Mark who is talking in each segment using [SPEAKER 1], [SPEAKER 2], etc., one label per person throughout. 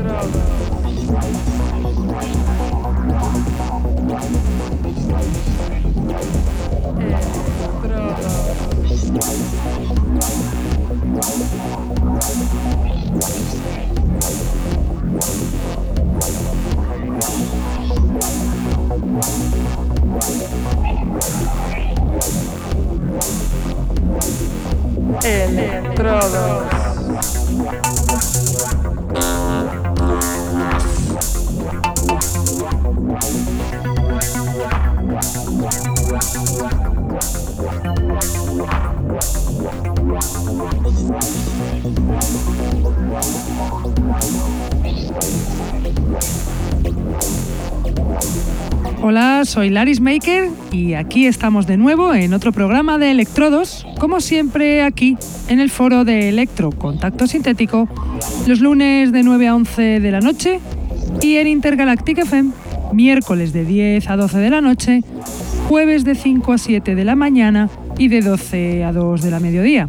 [SPEAKER 1] Entrada. É, Electrodos. Hola, soy Laris Maker y aquí estamos de nuevo en otro programa de Electrodos, como siempre aquí en el foro de Electro Contacto Sintético, los lunes de 9 a 11 de la noche y en Intergalactic FM, miércoles de 10 a 12 de la noche, jueves de 5 a 7 de la mañana y de 12 a 2 de la mediodía.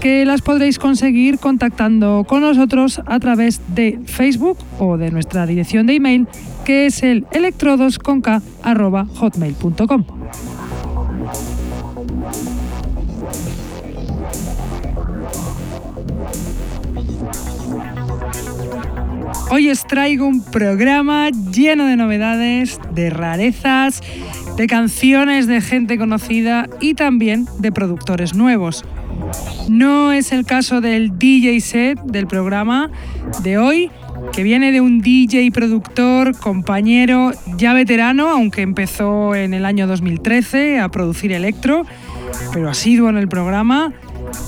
[SPEAKER 1] que las podréis conseguir contactando con nosotros a través de Facebook o de nuestra dirección de email que es el electrodosconk.hotmail.com. Hoy os traigo un programa lleno de novedades, de rarezas, de canciones de gente conocida y también de productores nuevos. No es el caso del DJ set del programa de hoy, que viene de un DJ productor, compañero ya veterano, aunque empezó en el año 2013 a producir electro, pero asiduo en el programa.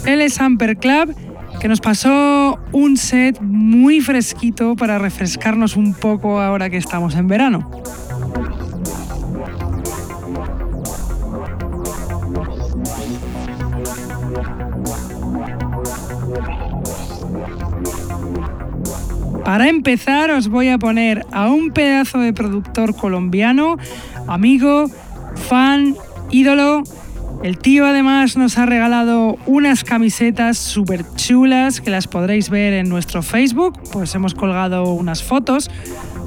[SPEAKER 1] Él es Club, que nos pasó un set muy fresquito para refrescarnos un poco ahora que estamos en verano. Para empezar os voy a poner a un pedazo de productor colombiano, amigo, fan, ídolo. El tío además nos ha regalado unas camisetas súper chulas que las podréis ver en nuestro Facebook, pues hemos colgado unas fotos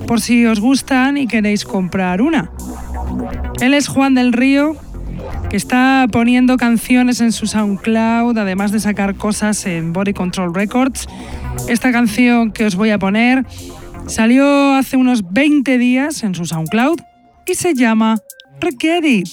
[SPEAKER 1] por si os gustan y queréis comprar una. Él es Juan del Río, que está poniendo canciones en su SoundCloud, además de sacar cosas en Body Control Records esta canción que os voy a poner salió hace unos 20 días en su SoundCloud y se llama Requer It.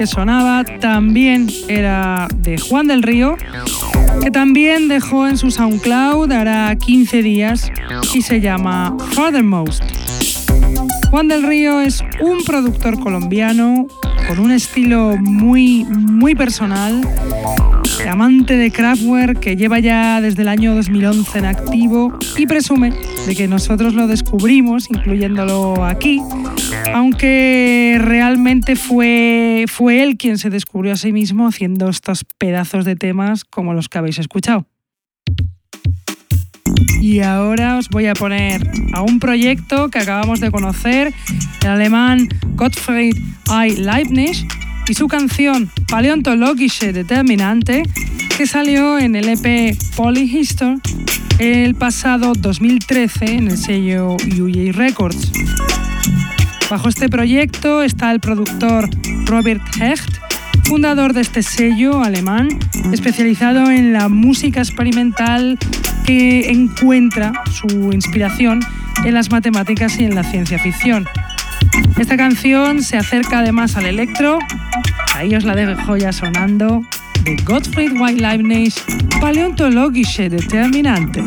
[SPEAKER 1] Que sonaba también era de Juan del Río, que también dejó en su SoundCloud hará 15 días y se llama Fathermost. Juan del Río es un productor colombiano con un estilo muy, muy personal amante de Kraftwerk que lleva ya desde el año 2011 en activo y presume de que nosotros lo descubrimos, incluyéndolo aquí, aunque realmente fue, fue él quien se descubrió a sí mismo haciendo estos pedazos de temas como los que habéis escuchado. Y ahora os voy a poner a un proyecto que acabamos de conocer, el alemán Gottfried I. Leibniz, y su canción Paleontologische Determinante, que salió en el EP Polyhistor el pasado 2013 en el sello UJ Records. Bajo este proyecto está el productor Robert Hecht, fundador de este sello alemán, especializado en la música experimental que encuentra su inspiración en las matemáticas y en la ciencia ficción. Esta canción se acerca además al electro, ahí os la dejo ya sonando, de Gottfried White Leibniz, Paleontologische Determinante.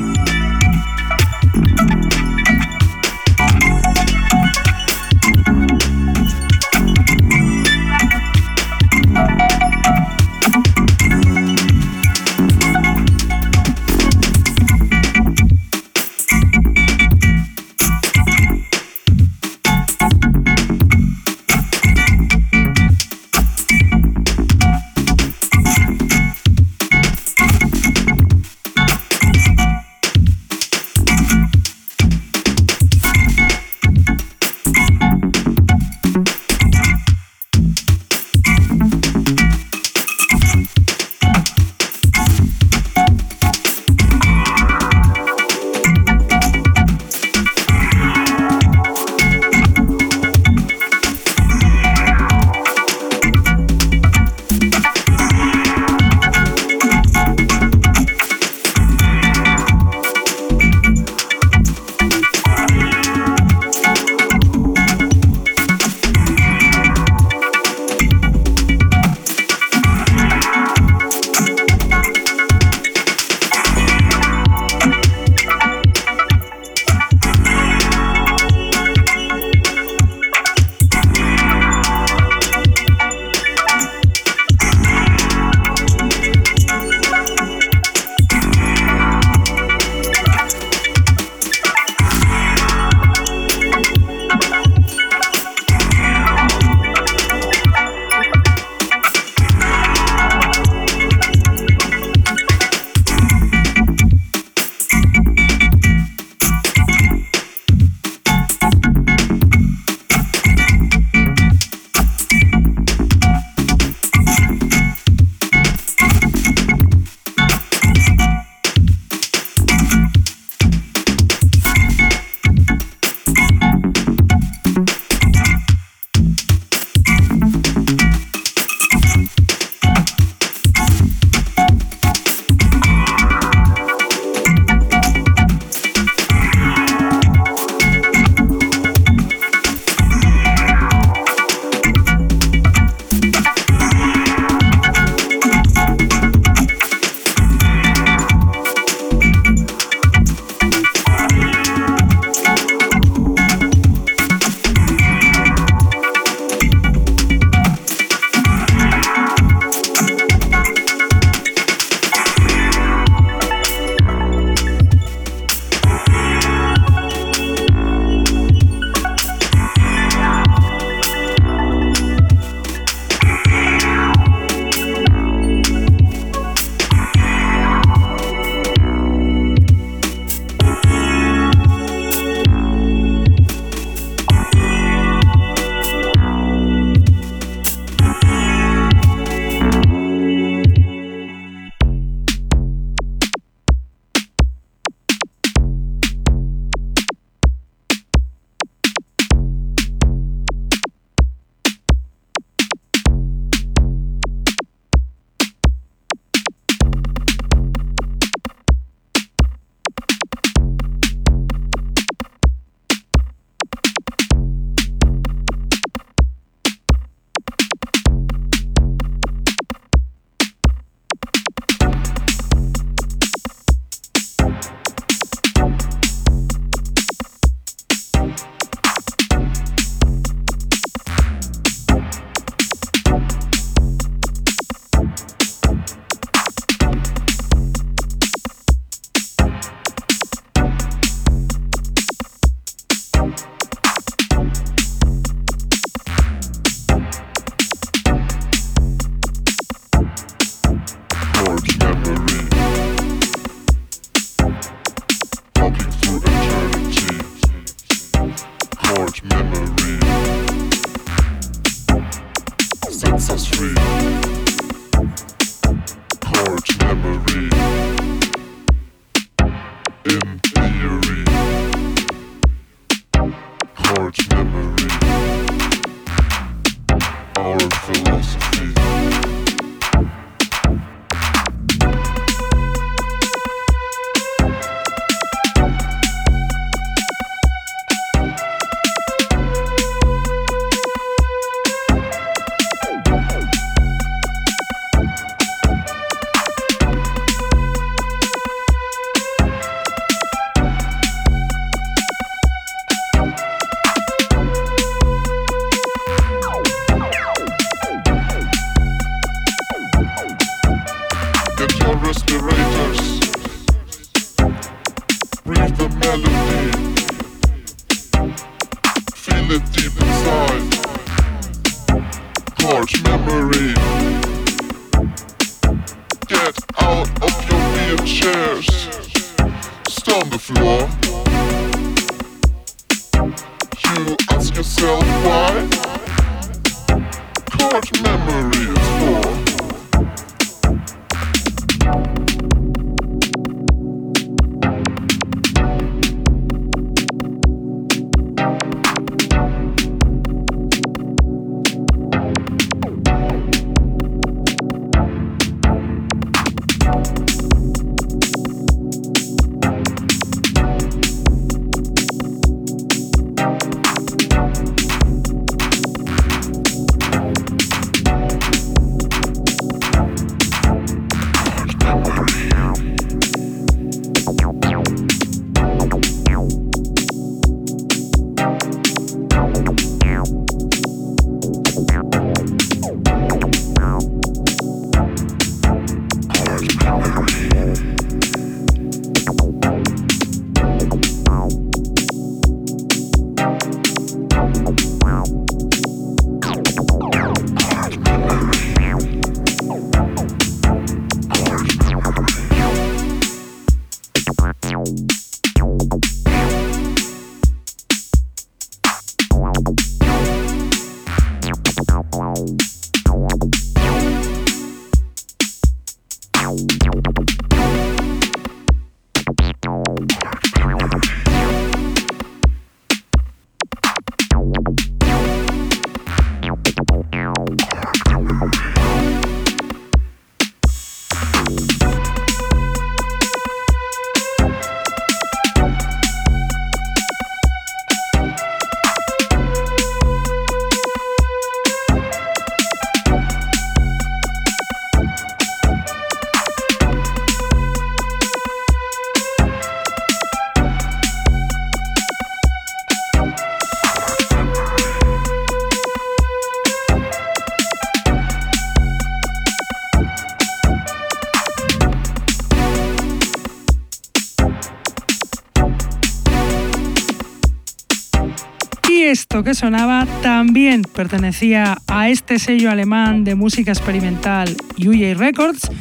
[SPEAKER 1] Que sonaba también pertenecía a este sello alemán de música experimental UJ Records,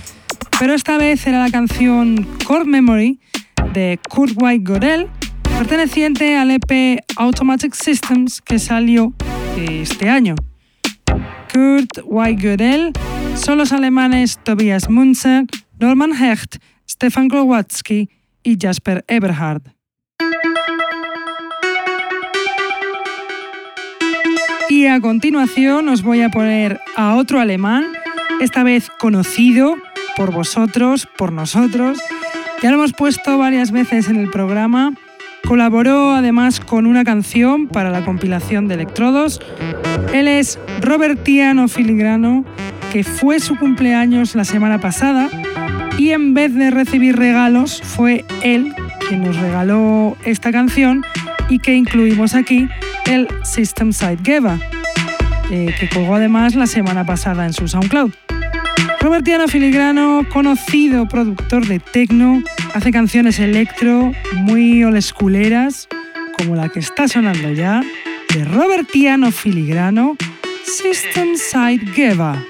[SPEAKER 1] pero esta vez era la canción Core Memory de Kurt White perteneciente al EP Automatic Systems que salió este año. Kurt White Godel son los alemanes Tobias Munzer, Norman Hecht, Stefan Glowatsky y Jasper Eberhard. Y a continuación os voy a poner a otro alemán, esta vez conocido por vosotros, por nosotros. Ya lo hemos puesto varias veces en el programa. Colaboró además con una canción para la compilación de Electrodos. Él es Robertiano Filigrano, que fue su cumpleaños la semana pasada y en vez de recibir regalos fue él quien nos regaló esta canción y que incluimos aquí el System Side Geva, eh, que colgó además la semana pasada en su SoundCloud. Robertiano Filigrano, conocido productor de techno, hace canciones electro muy olesculeras, como la que está sonando ya, de Robertiano Filigrano, System Side Geva.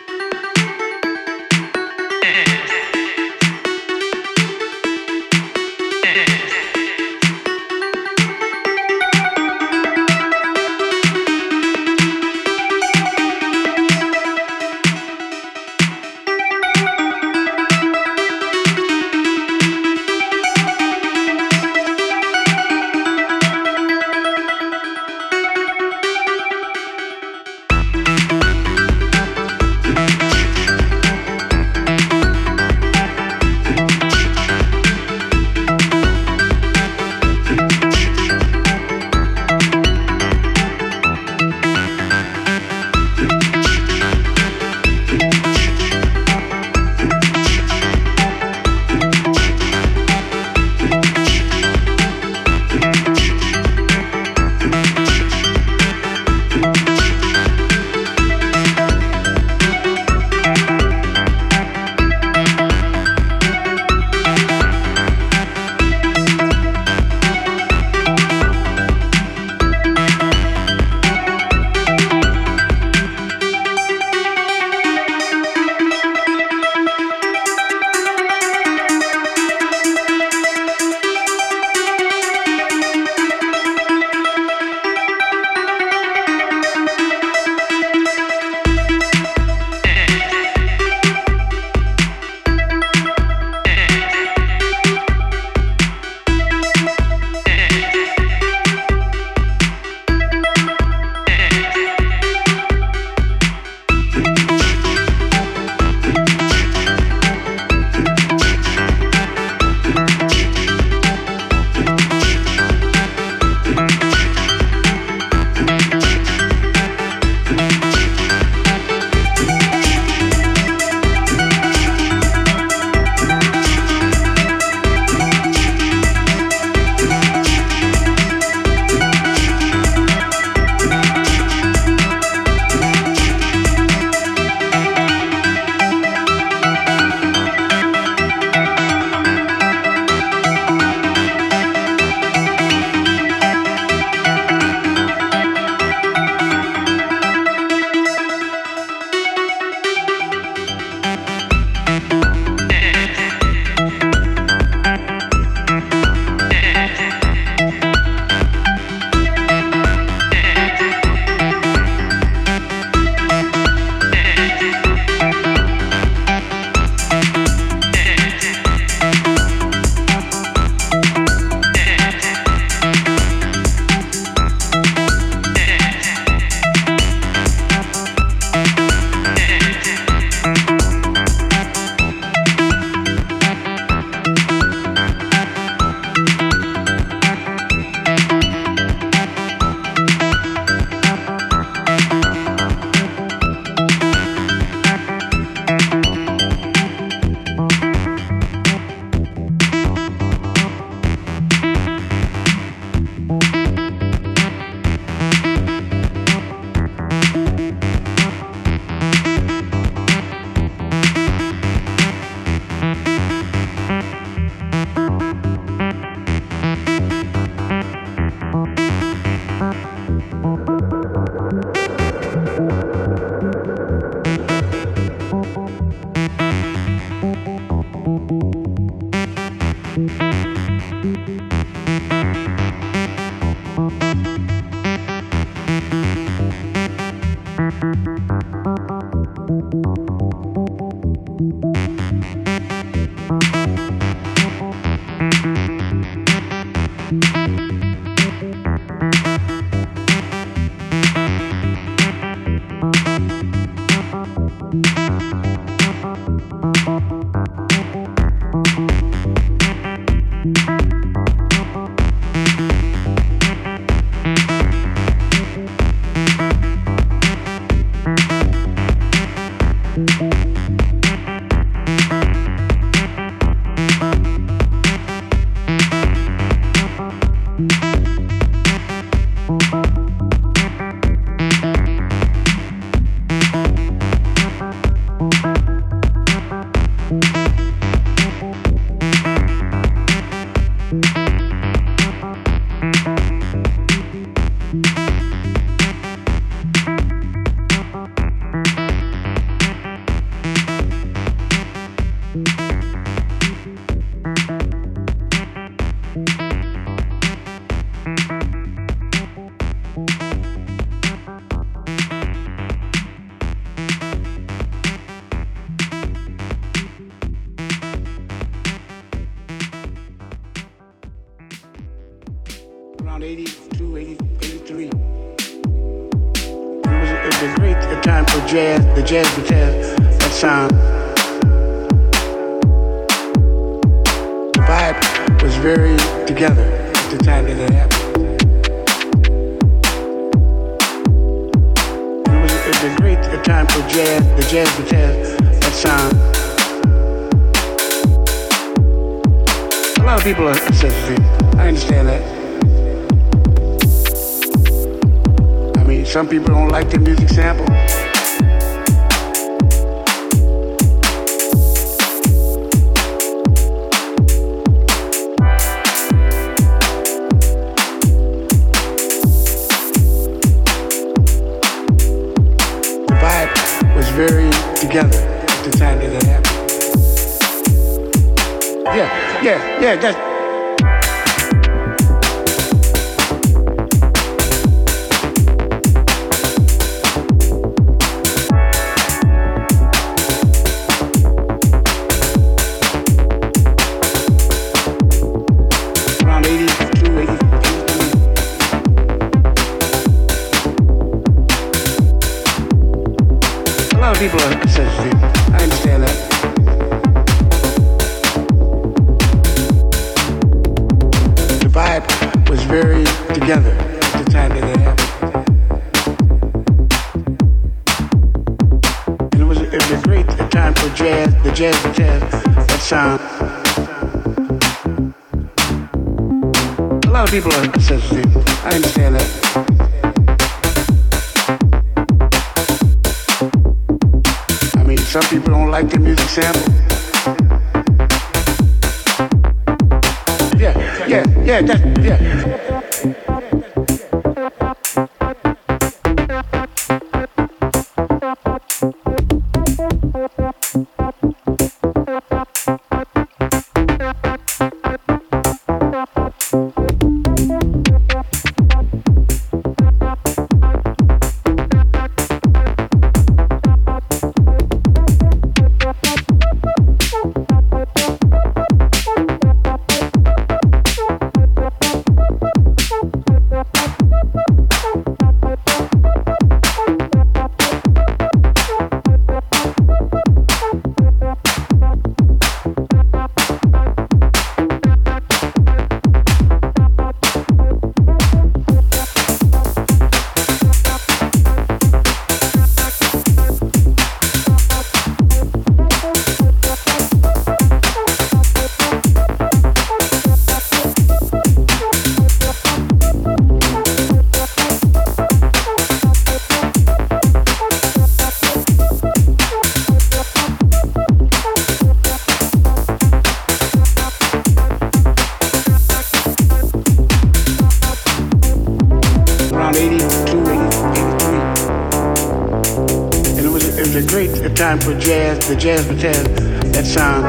[SPEAKER 2] The jazz battalion, that sound.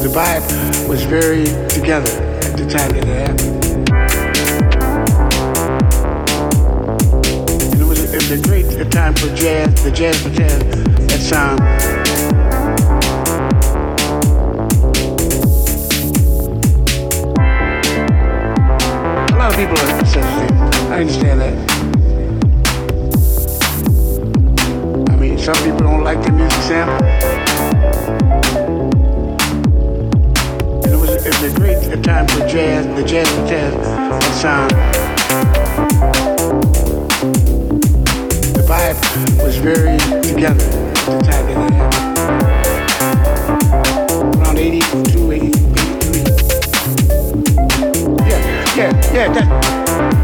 [SPEAKER 2] The vibe was very together at the time that it happened. And it was, it was a great time for jazz, the jazz for that sound. A lot of people are sensitive. I understand that. Some people don't like the music sample. And it was, it was a great time for jazz, the jazz for jazz, sound. The vibe was very together at the time that it. Around 82, 83. Yeah, yeah, yeah, that.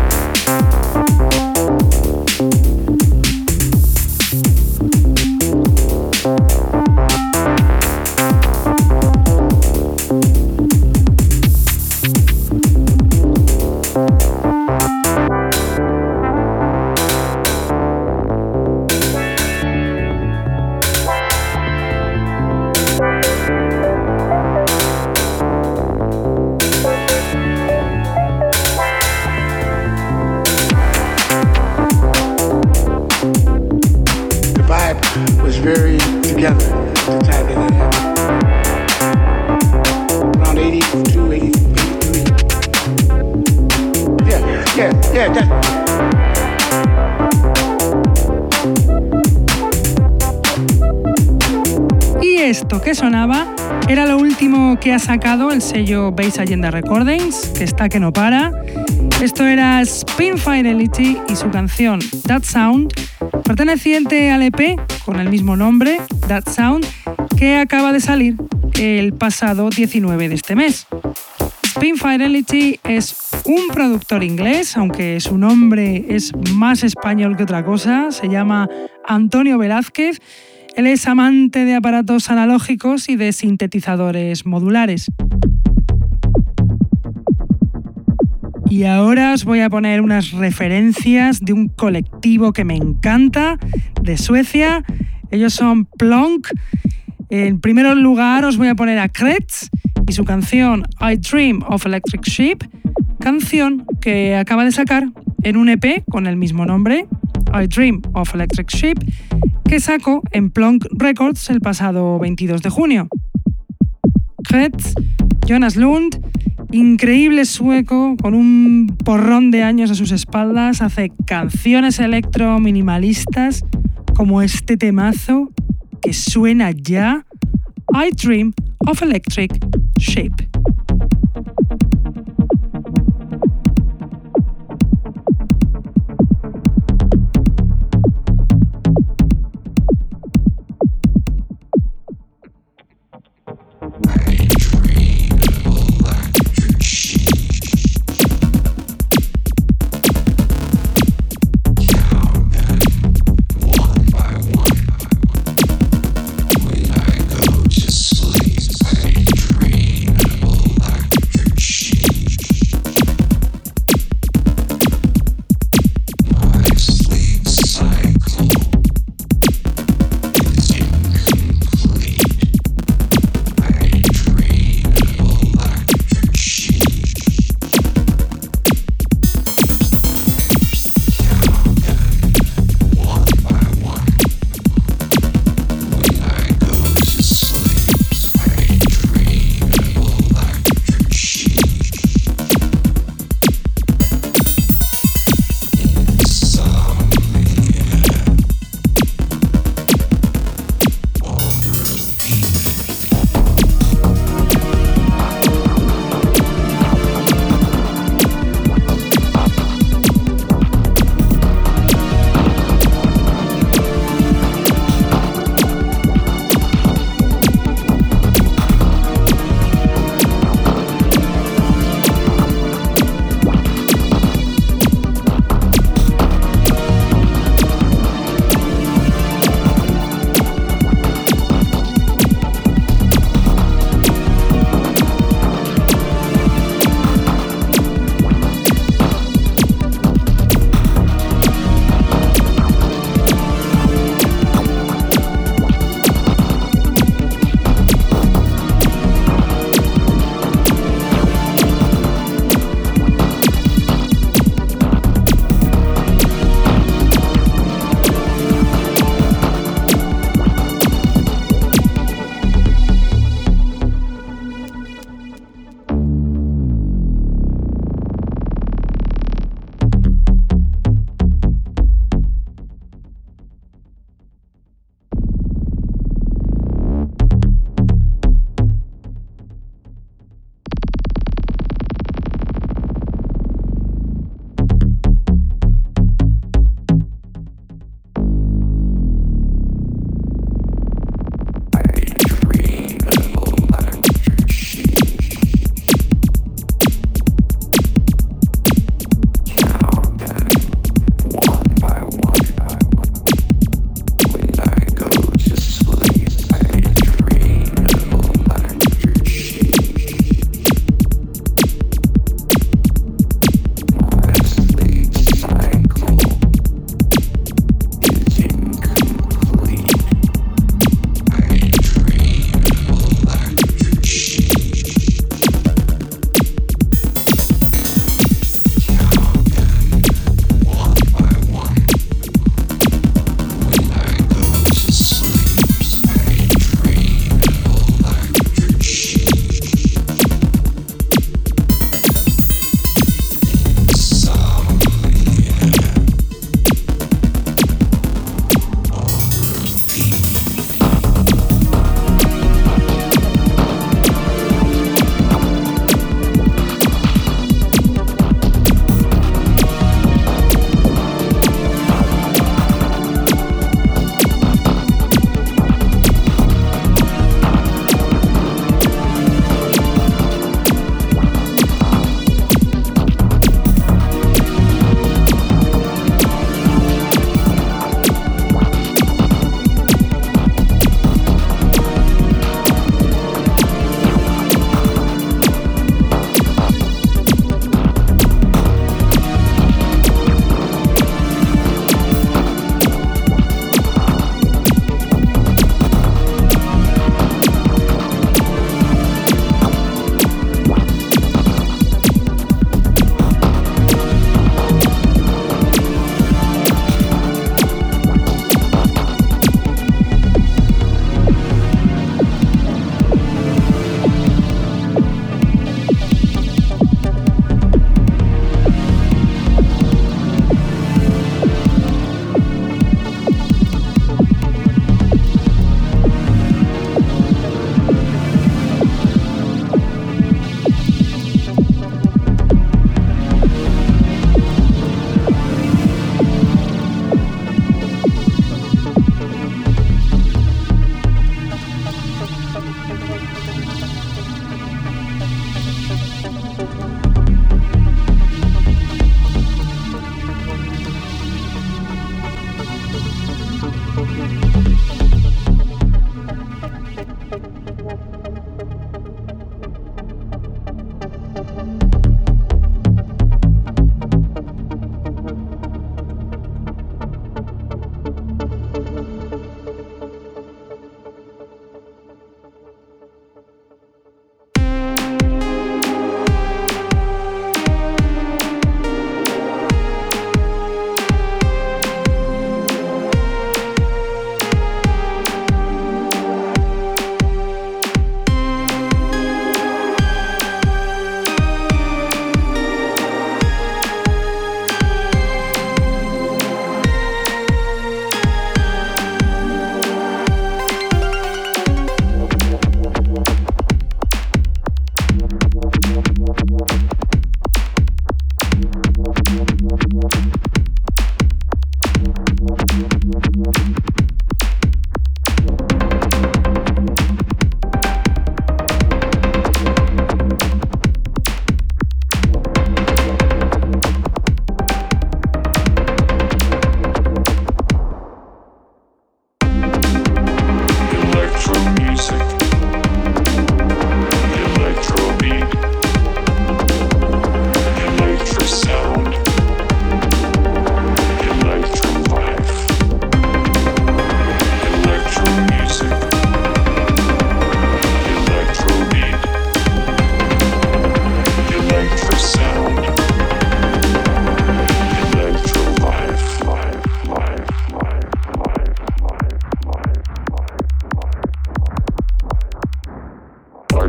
[SPEAKER 1] Sacado el sello Base Agenda Recordings, que está que no para. Esto era Spin Fidelity y su canción That Sound, perteneciente al EP con el mismo nombre, That Sound, que acaba de salir el pasado 19 de este mes. Spin Fidelity es un productor inglés, aunque su nombre es más español que otra cosa, se llama Antonio Velázquez. Él es amante de aparatos analógicos y de sintetizadores modulares. Y ahora os voy a poner unas referencias de un colectivo que me encanta, de Suecia. Ellos son Plonk. En primer lugar os voy a poner a Kretz y su canción I Dream of Electric Sheep, canción que acaba de sacar en un EP con el mismo nombre, I Dream of Electric Sheep, que sacó en Plonk Records el pasado 22 de junio. Kretz, Jonas Lund, increíble sueco con un porrón de años a sus espaldas, hace canciones electro minimalistas como este temazo que suena ya, I Dream of Electric Shape.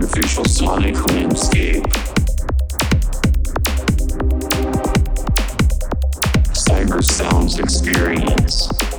[SPEAKER 3] Artificial sonic landscape. Cyber Sounds Experience.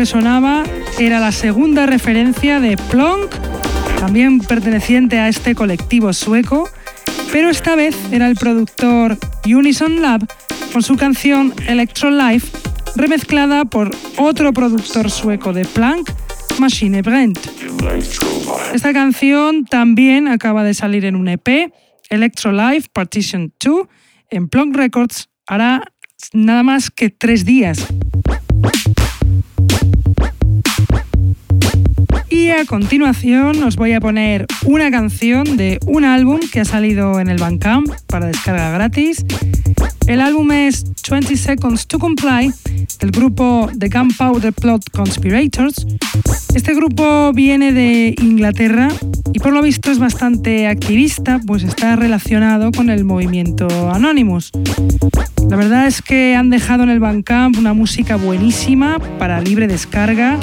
[SPEAKER 1] Que sonaba era la segunda referencia de Plonk, también perteneciente a este colectivo sueco, pero esta vez era el productor Unison Lab con su canción Electro Life, remezclada por otro productor sueco de Plank, Machine Brent. Esta canción también acaba de salir en un EP, Electro Life Partition 2, en Plonk Records, hará nada más que tres días. Y a continuación os voy a poner una canción de un álbum que ha salido en el Bandcamp para descarga gratis. El álbum es 20 Seconds to Comply del grupo The Gunpowder Plot Conspirators. Este grupo viene de Inglaterra y por lo visto es bastante activista, pues está relacionado con el movimiento Anonymous. La verdad es que han dejado en el Bandcamp una música buenísima para libre descarga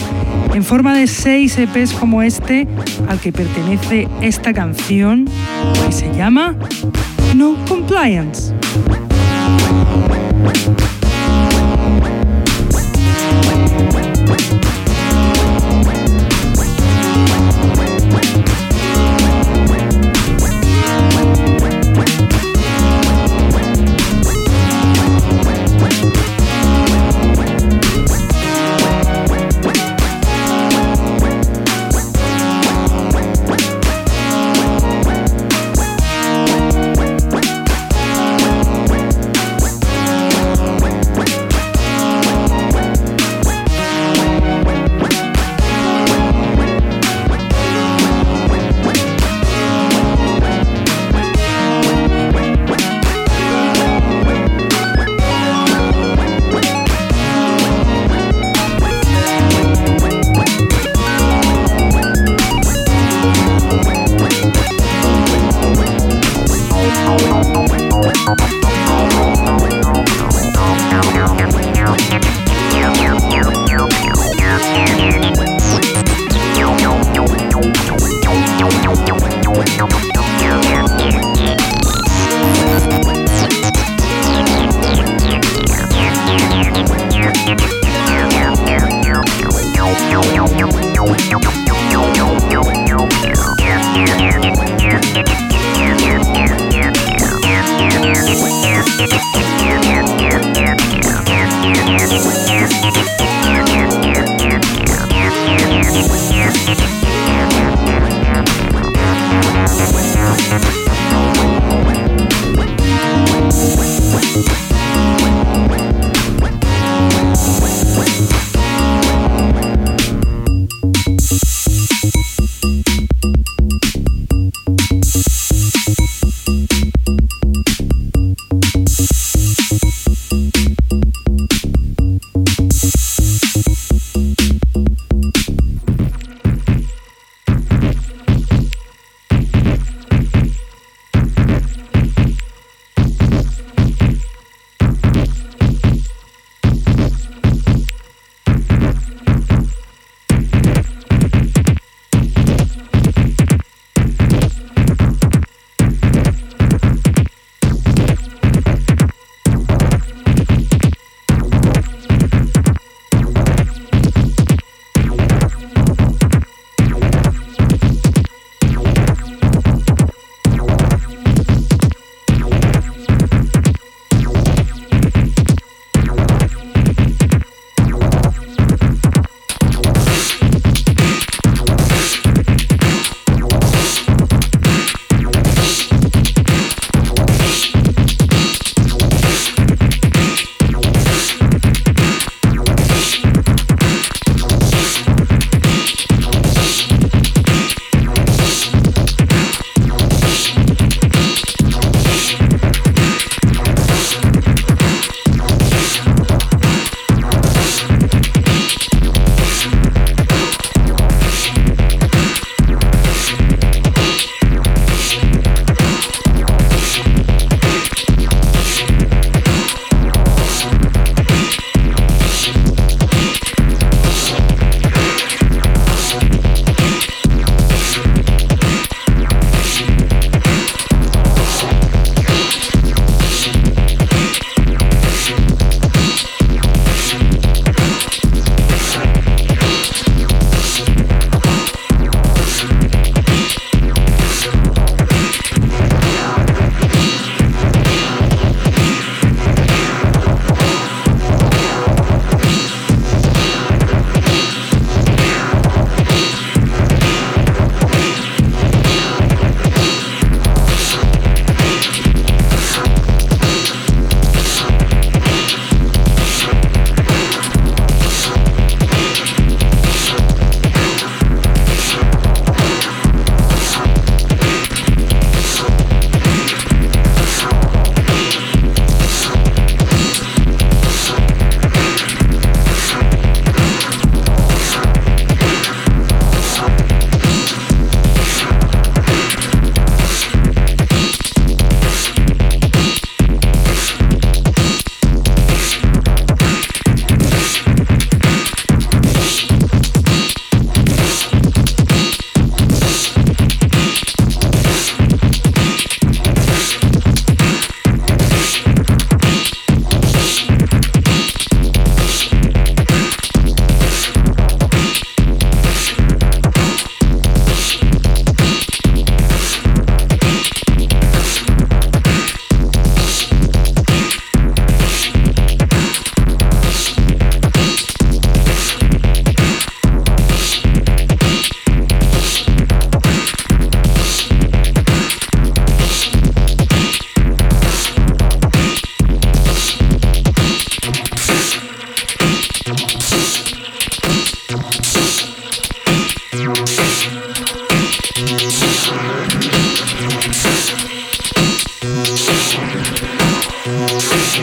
[SPEAKER 1] en forma de 6 EPs como este al que pertenece esta canción que se llama No Compliance. Thank you.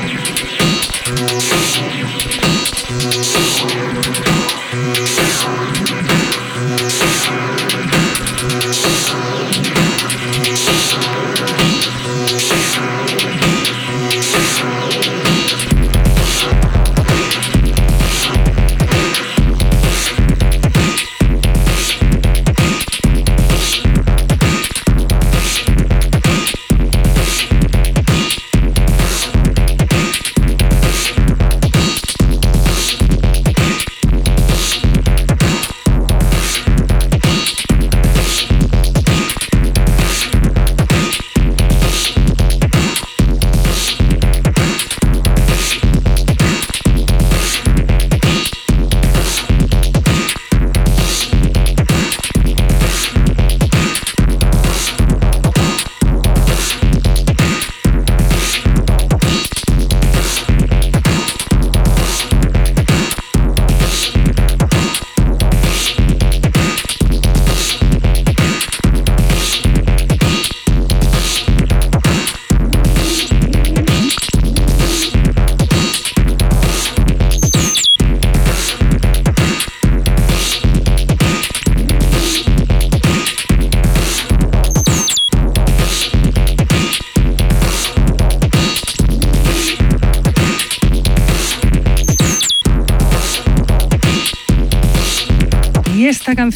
[SPEAKER 1] Thank you.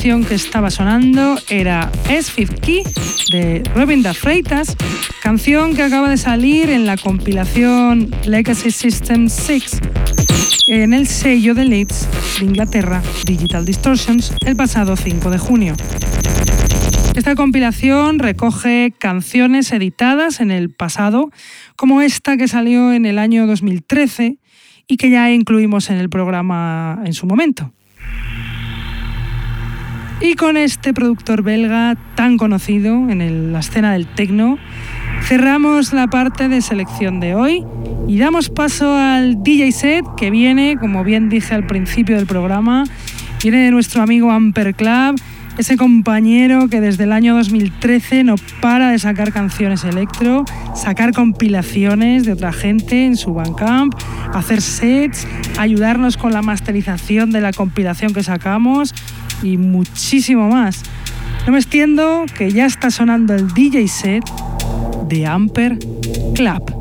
[SPEAKER 1] Que estaba sonando era s Key de Robin da Freitas, canción que acaba de salir en la compilación Legacy System 6 en el sello de Leeds de Inglaterra, Digital Distortions, el pasado 5 de junio. Esta compilación recoge canciones editadas en el pasado, como esta que salió en el año 2013 y que ya incluimos en el programa en su momento. Y con este productor belga tan conocido en la escena del techno, cerramos la parte de selección de hoy y damos paso al DJ set que viene, como bien dije al principio del programa, viene de nuestro amigo Amper Club, ese compañero que desde el año 2013 no para de sacar canciones electro, sacar compilaciones de otra gente en su Bandcamp, hacer sets, ayudarnos con la masterización de la compilación que sacamos y muchísimo más. No me extiendo que ya está sonando el DJ set de Amper Club.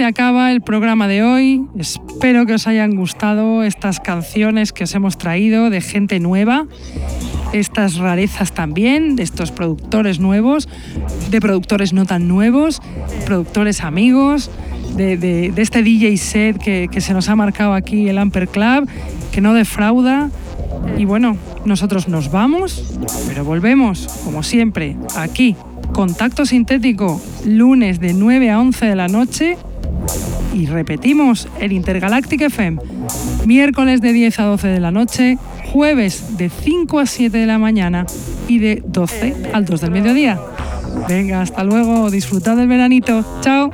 [SPEAKER 1] Se acaba el programa de hoy. Espero que os hayan gustado estas canciones que os hemos traído de gente nueva, estas rarezas también, de estos productores nuevos, de productores no tan nuevos, productores amigos, de, de- de este DJ set que, que se nos ha marcado aquí el Amper Club, que no defrauda. Y bueno, nosotros nos vamos, pero volvemos, como siempre, aquí. Contacto sintético, lunes de 9 a 11 de la noche. Y repetimos, el Intergalactic FM, miércoles de 10 a 12 de la noche, jueves de 5 a 7 de la mañana y de 12 al 2 del mediodía. Venga, hasta luego, disfrutad del veranito. Chao.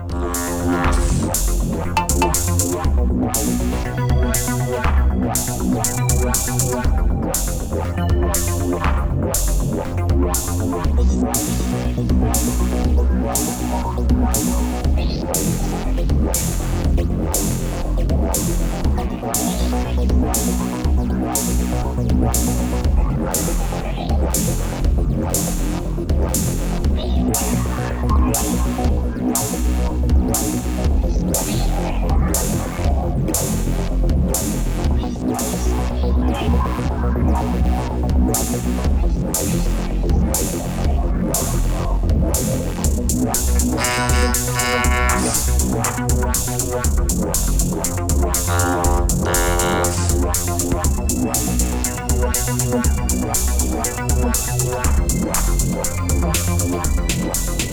[SPEAKER 1] Wow.